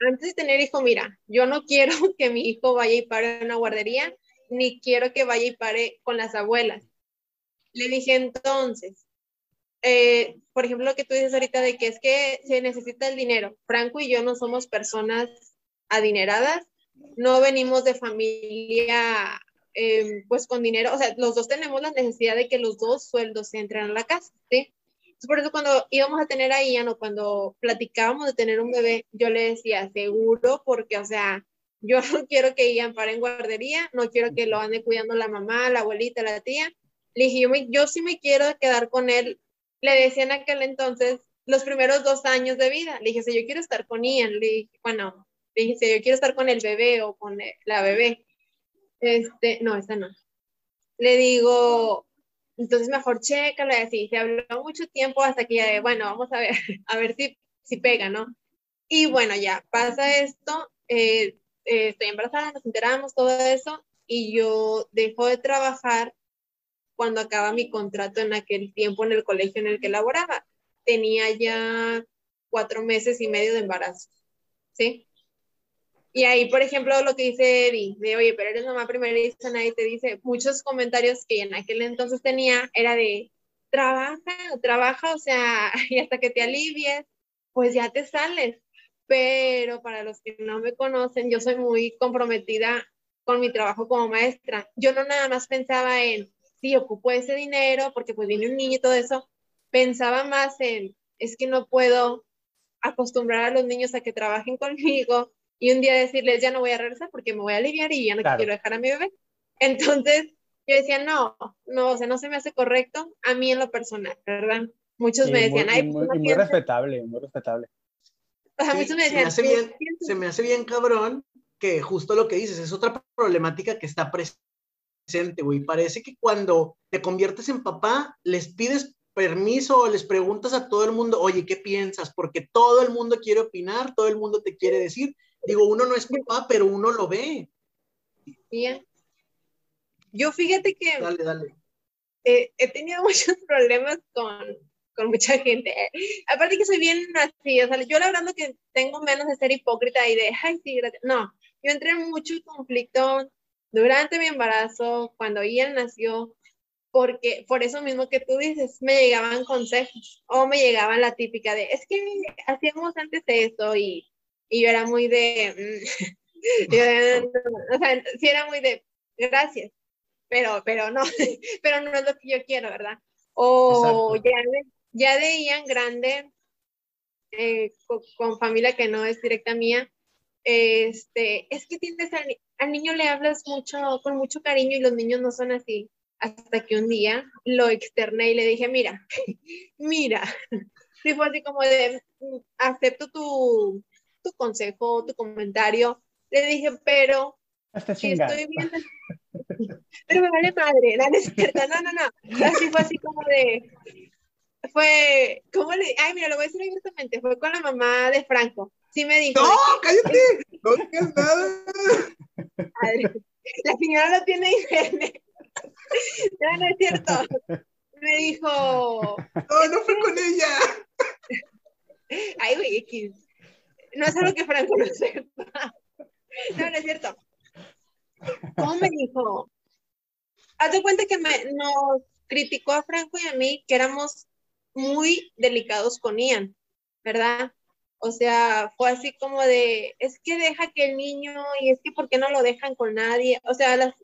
antes de tener hijo, mira, yo no quiero que mi hijo vaya y pare en una guardería, ni quiero que vaya y pare con las abuelas. Le dije entonces, eh, por ejemplo, lo que tú dices ahorita de que es que se necesita el dinero. Franco y yo no somos personas adineradas, no venimos de familia em, pues con dinero, o sea, los dos tenemos la necesidad de que los dos sueldos entren a la casa, ¿sí? Por eso cuando íbamos a tener a Ian o cuando platicábamos de tener un bebé, yo le decía, seguro, porque, o sea, yo no quiero que Ian pare en guardería, no quiero que lo ande cuidando la mamá, la abuelita, la tía. Le dije, yo, yo sí me quiero quedar con él le decía en aquel entonces los primeros dos años de vida. Le dije, si yo quiero estar con Ian, le dije, bueno, le dije, si yo quiero estar con el bebé o con la bebé. Este, no, esta no. Le digo, entonces mejor chécala, así, se habló mucho tiempo hasta que ya, bueno, vamos a ver, a ver si, si pega, ¿no? Y bueno, ya pasa esto, eh, eh, estoy embarazada, nos enteramos, todo eso, y yo dejo de trabajar cuando acaba mi contrato en aquel tiempo en el colegio en el que laboraba. Tenía ya cuatro meses y medio de embarazo, ¿sí? Y ahí, por ejemplo, lo que dice Eddie, de, oye, pero eres mamá primeriza, nadie te dice, muchos comentarios que en aquel entonces tenía era de, trabaja, trabaja, o sea, y hasta que te alivies, pues ya te sales. Pero para los que no me conocen, yo soy muy comprometida con mi trabajo como maestra. Yo no nada más pensaba en, sí, ocupo ese dinero porque pues viene un niño y todo eso, pensaba más en, es que no puedo acostumbrar a los niños a que trabajen conmigo y un día decirles, ya no voy a regresar porque me voy a aliviar y ya no quiero dejar a mi bebé. Entonces, yo decía, no, no, o sea, no se me hace correcto a mí en lo personal, ¿verdad? Muchos me decían, ay, pues, muy, muy, respetable, muy respetable. O sea, muchos me decían, se me, hace bien, se me hace bien cabrón que justo lo que dices es otra problemática que está presente güey. Parece que cuando te conviertes en papá, les pides permiso o les preguntas a todo el mundo, oye, ¿qué piensas? Porque todo el mundo quiere opinar, todo el mundo te quiere decir. Digo, uno no es papá, pero uno lo ve. Bien. Yo fíjate que... Dale, dale. Eh, he tenido muchos problemas con, con mucha gente. Aparte que soy bien así, o sea, yo la verdad que tengo menos de ser hipócrita y de, ay, sí, gracias. No, yo entré en mucho conflicto durante mi embarazo, cuando Ian nació, porque por eso mismo que tú dices, me llegaban consejos o me llegaban la típica de, es que hacíamos antes esto y, y yo era muy de, o sea, sí era muy de, gracias, pero, pero no, pero no es lo que yo quiero, ¿verdad? O ya de, ya de Ian grande, eh, con, con, familia que no es directa mía, este, es que tienes al, al, niño le hablas mucho, con mucho cariño y los niños no son así. Hasta que un día lo externé y le dije, mira, mira, sí fue así como de, mm, acepto tu, tu consejo, tu comentario. Le dije, pero si estoy viendo, pero me vale madre, no, no, no, no, así fue así como de, fue, ¿cómo le, ay, mira, lo voy a decir abiertamente, fue con la mamá de Franco, sí me dijo. No, cállate, no digas nada. La señora lo tiene diferente. No, no es cierto. Me dijo. No, no fue con ella. Ay, güey, X. No es algo que Franco no sepa. No, no es cierto. ¿Cómo me dijo? Haz de cuenta que me, nos criticó a Franco y a mí que éramos muy delicados con Ian, ¿verdad? O sea, fue así como de, es que deja que el niño, y es que ¿por qué no lo dejan con nadie? O sea, la,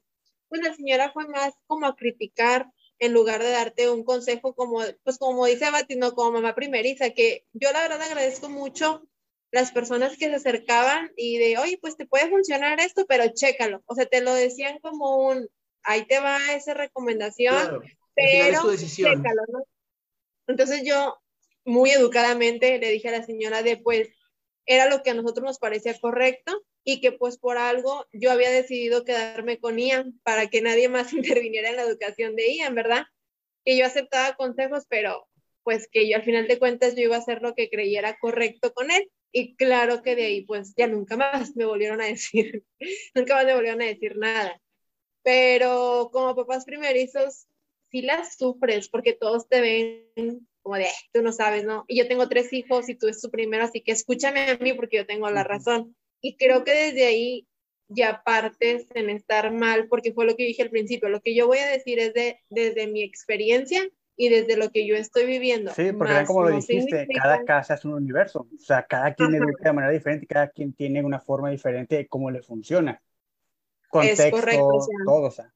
pues la señora fue más como a criticar en lugar de darte un consejo como, pues como dice Batino, como mamá primeriza, que yo la verdad agradezco mucho las personas que se acercaban y de, oye, pues te puede funcionar esto, pero chécalo. O sea, te lo decían como un, ahí te va esa recomendación, pero chécalo, ¿no? Entonces yo, muy educadamente, le dije a la señora de, pues, era lo que a nosotros nos parecía correcto y que pues por algo yo había decidido quedarme con Ian para que nadie más interviniera en la educación de Ian, ¿verdad? Que yo aceptaba consejos, pero pues que yo al final de cuentas yo iba a hacer lo que creyera correcto con él. Y claro que de ahí pues ya nunca más me volvieron a decir, nunca más me volvieron a decir nada. Pero como papás primerizos, sí las sufres porque todos te ven como de, tú no sabes, ¿no? Y yo tengo tres hijos y tú es tu primero, así que escúchame a mí porque yo tengo la razón. Y creo que desde ahí ya partes en estar mal, porque fue lo que dije al principio. Lo que yo voy a decir es de, desde mi experiencia y desde lo que yo estoy viviendo. Sí, porque como lo dijiste, cada casa es un universo. O sea, cada quien educa de manera diferente, cada quien tiene una forma diferente de cómo le funciona. Contexto, es correcto, todo, o sea.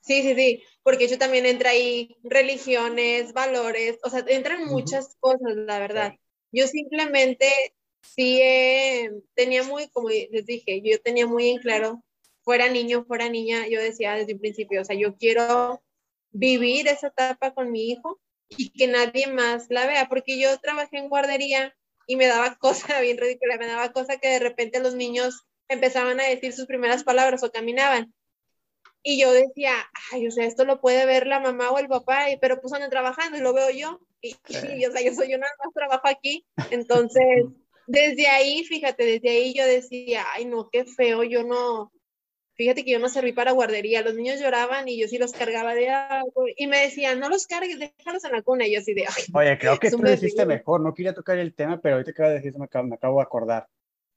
Sí, sí, sí, porque yo también entra ahí religiones, valores, o sea, entran muchas cosas, la verdad. Yo simplemente sí eh, tenía muy, como les dije, yo tenía muy en claro, fuera niño, fuera niña, yo decía desde un principio, o sea, yo quiero vivir esa etapa con mi hijo y que nadie más la vea, porque yo trabajé en guardería y me daba cosa bien ridícula, me daba cosa que de repente los niños empezaban a decir sus primeras palabras o caminaban y yo decía, ay, o sea, esto lo puede ver la mamá o el papá, pero pues andan trabajando y lo veo yo. Y, o sea, yo soy yo nada más trabajo aquí. Entonces, desde ahí, fíjate, desde ahí yo decía, ay, no, qué feo, yo no, fíjate que yo no serví para guardería, los niños lloraban y yo sí los cargaba de agua y me decían, no los cargues, déjalos en la cuna, y yo así de, ay. Oye, creo que tú lo hiciste mejor, no quería tocar el tema, pero ahorita que de decir, me acabo, me acabo de acordar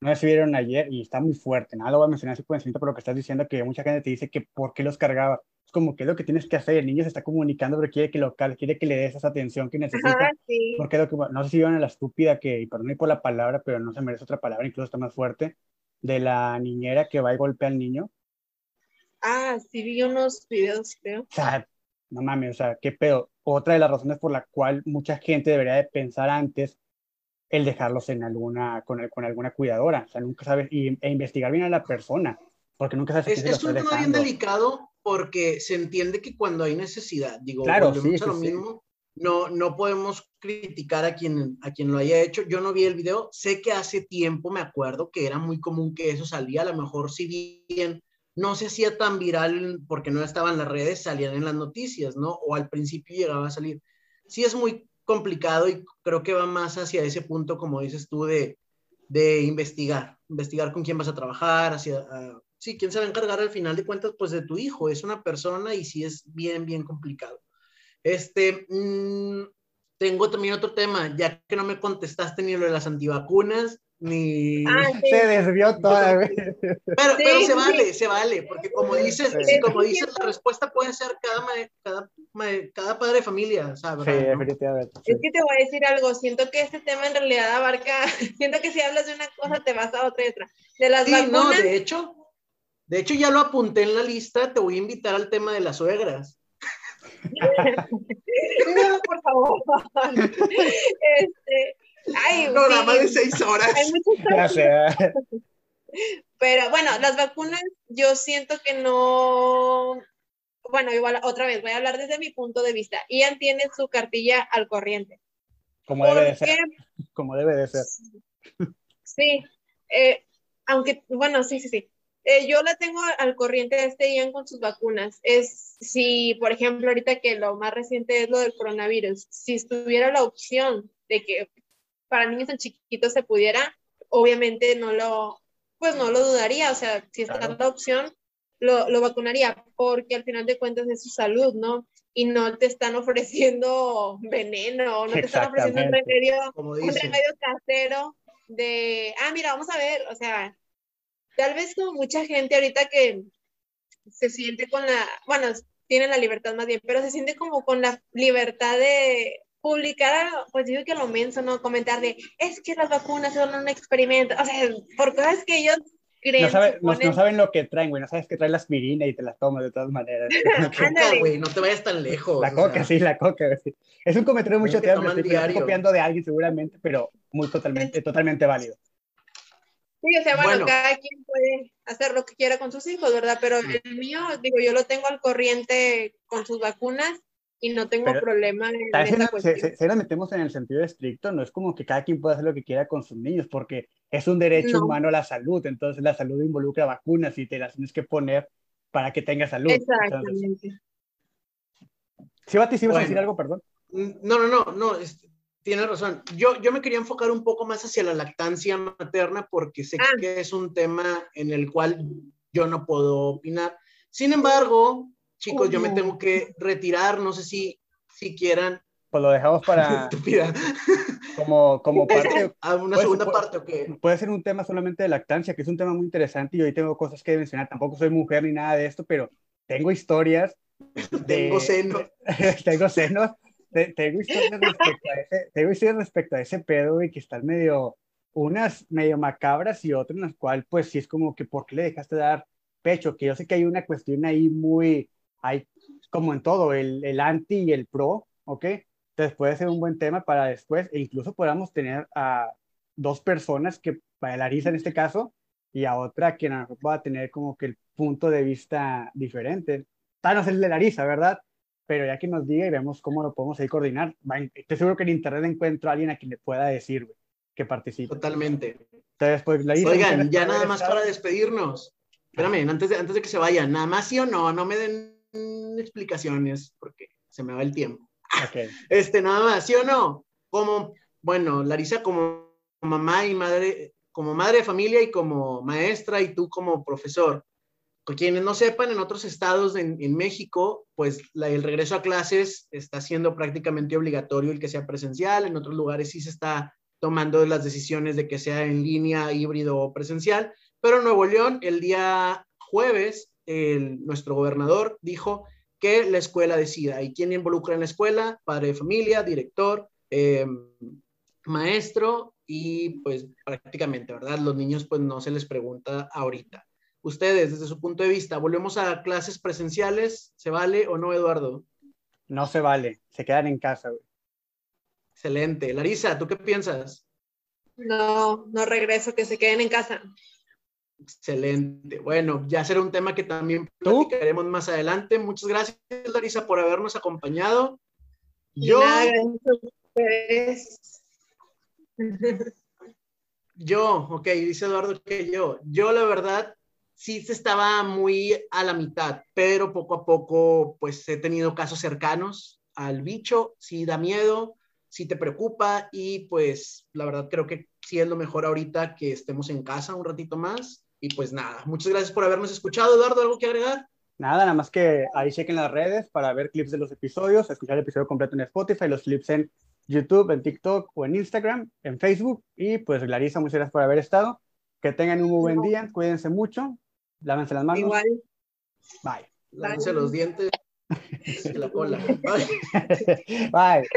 no si vieron ayer y está muy fuerte, nada lo voy a mencionar así por encima, pero lo que estás diciendo que mucha gente te dice que por qué los cargaba. Es como que es lo que tienes que hacer, el niño se está comunicando, pero quiere que lo quiere que le des esa atención que necesita. Porque lo que, no sé si vieron a la estúpida que, y perdón por la palabra, pero no se merece otra palabra, incluso está más fuerte, de la niñera que va y golpea al niño. Ah, sí, vi unos videos, creo. O sea, no mames, o sea, qué pedo. Otra de las razones por la cual mucha gente debería de pensar antes el dejarlos en alguna, con, con alguna cuidadora, o sea, nunca sabes, y, e investigar bien a la persona, porque nunca sabes es, es un tema bien delicado porque se entiende que cuando hay necesidad, digo, claro, sí, lo mismo, no, no podemos criticar a quien, a quien lo haya hecho. Yo no vi el video, sé que hace tiempo me acuerdo que era muy común que eso salía, a lo mejor si bien no se hacía tan viral porque no estaban las redes, salían en las noticias, ¿no? O al principio llegaba a salir. Sí es muy complicado y creo que va más hacia ese punto, como dices tú, de, de investigar, investigar con quién vas a trabajar, hacia, uh, sí, quién se va a encargar al final de cuentas, pues de tu hijo, es una persona y sí es bien, bien complicado. Este, mmm, tengo también otro tema, ya que no me contestaste ni lo de las antivacunas, ni... Ah, Se desvió toda, vez. Pero, pero se vale, se vale, porque como dices, como dices, la respuesta puede ser cada, cada, cada padre de familia, ¿sabes? Sí, definitivamente. Es que te voy a decir algo, siento que este tema en realidad abarca, siento que si hablas de una cosa te vas a otra y otra. De las sí, no, de hecho, de hecho ya lo apunté en la lista, te voy a invitar al tema de las suegras. no, por favor. Este, Ay, Programa de seis horas. Pero bueno, las vacunas yo siento que no, bueno, igual otra vez voy a hablar desde mi punto de vista. Ian tiene su cartilla al corriente. Como debe de ser. Como debe de ser. Sí, eh, aunque, bueno, sí, sí, sí. Eh, yo la tengo al corriente de este Ian con sus vacunas. Es si, por ejemplo, ahorita que lo más reciente es lo del coronavirus, si estuviera la opción de que para niños tan chiquitos se pudiera, obviamente no lo, pues no lo dudaría, o sea, si está la opción, lo, lo, vacunaría, porque al final de cuentas es su salud, ¿no? Y no te están ofreciendo veneno, no te están ofreciendo un remedio, un remedio casero de, ah, mira, vamos a ver, o sea, tal vez como mucha gente ahorita que se siente con la, bueno, tiene la libertad más bien, pero se siente como con la libertad de publicar, pues digo que lo menso, ¿no? Comentar de, es que las vacunas son un experimento, o sea, por cosas que ellos creen. No, no, saben lo que traen, güey, no sabes que trae la aspirina y te la tomas de todas maneras. no, güey, no te vayas tan lejos. La coca, sí, la coca. Es un comentario mucho tiempo, estoy copiando de alguien seguramente, pero muy totalmente, totalmente válido. Sí, o sea, bueno, cada quien puede hacer lo que quiera con sus hijos, ¿verdad? Pero el mío, digo, yo lo tengo al corriente con sus vacunas y no tengo problema en esa cuestión. Se, se, metemos en el sentido estricto, no es como que cada quien pueda hacer lo que quiera con sus niños, porque es un derecho humano a la salud, entonces la salud involucra vacunas y te las tienes que poner para que tenga salud. Exactamente. ¿Sí, Bati, sí vas a decir algo, perdón? No, no, no, no, Tienes razón. Yo, yo me quería enfocar un poco más hacia la lactancia materna porque sé ah. que es un tema en el cual yo no puedo opinar. Sin embargo, chicos, yo me tengo que retirar. No sé si, si quieran. Pues lo dejamos para. Estúpida. Como, como parte. ¿A una segunda parte o qué? Puede ser un tema solamente de lactancia, que es un tema muy interesante y hoy tengo cosas que mencionar. Tampoco soy mujer ni nada de esto, pero tengo historias. tengo senos. tengo senos tengo historias respecto a ese, tengo historias respecto a ese pedo, y que están medio, unas medio macabras y otras en las cuales, pues sí es como que, ¿por qué le dejaste dar pecho? Que yo sé que hay una cuestión ahí muy, hay como en todo, el, el anti y el pro, ¿ok? Entonces puede ser un buen tema para después, e incluso podamos tener a dos personas que, para Larisa en este caso, y a otra que a va a tener como que el punto de vista diferente. Tal no es el de Larisa, ¿verdad? pero ya que nos diga y vemos cómo lo podemos ahí coordinar, estoy seguro que en internet encuentro a alguien a quien le pueda decir que participe. Totalmente. Entonces, pues, la Oigan, ya nada más para despedirnos. Espérame, antes de, antes de que se vayan, nada más sí o no, no me den explicaciones porque se me va el tiempo. Okay. Este, nada más, sí o no. Como, bueno, Larisa como mamá y madre, como madre de familia y como maestra y tú como profesor, quienes no sepan, en otros estados en, México, pues el regreso a clases está siendo prácticamente obligatorio el que sea presencial, en otros lugares sí se está tomando las decisiones de que sea en línea, híbrido o presencial, pero en Nuevo León el día jueves nuestro gobernador dijo que la escuela decida y quién involucra en la escuela, padre de familia, director, em, maestro y pues prácticamente, ¿verdad? Los niños pues no se les pregunta ahorita. Ustedes, desde su punto de vista, ¿volvemos a clases presenciales? ¿Se vale o no, Eduardo? No se vale, se quedan en casa. Excelente. Larisa, ¿tú qué piensas? No, no regreso, que se queden en casa. Excelente. Bueno, ya será un tema que también platicaremos más adelante. Muchas gracias, Larisa, por habernos acompañado. Yo. yo, ok, dice Eduardo que yo. Yo, la verdad, sí se estaba muy a la mitad, pero poco a poco pues he tenido casos cercanos al bicho, sí da miedo, sí te preocupa y pues la verdad creo que sí es lo mejor ahorita que estemos en casa un ratito más y pues nada, muchas gracias por habernos escuchado, Eduardo, ¿algo que agregar? Nada, nada más que ahí chequen las redes para ver clips de los episodios, escuchar el episodio completo en Spotify, los clips en YouTube, en TikTok o en Instagram, en Facebook. Y pues Larisa, muchas gracias por haber estado. Que tengan un muy buen día, cuídense mucho Lávense las manos. Igual. Bye. Lávense los dientes y la cola. Bye. Bye.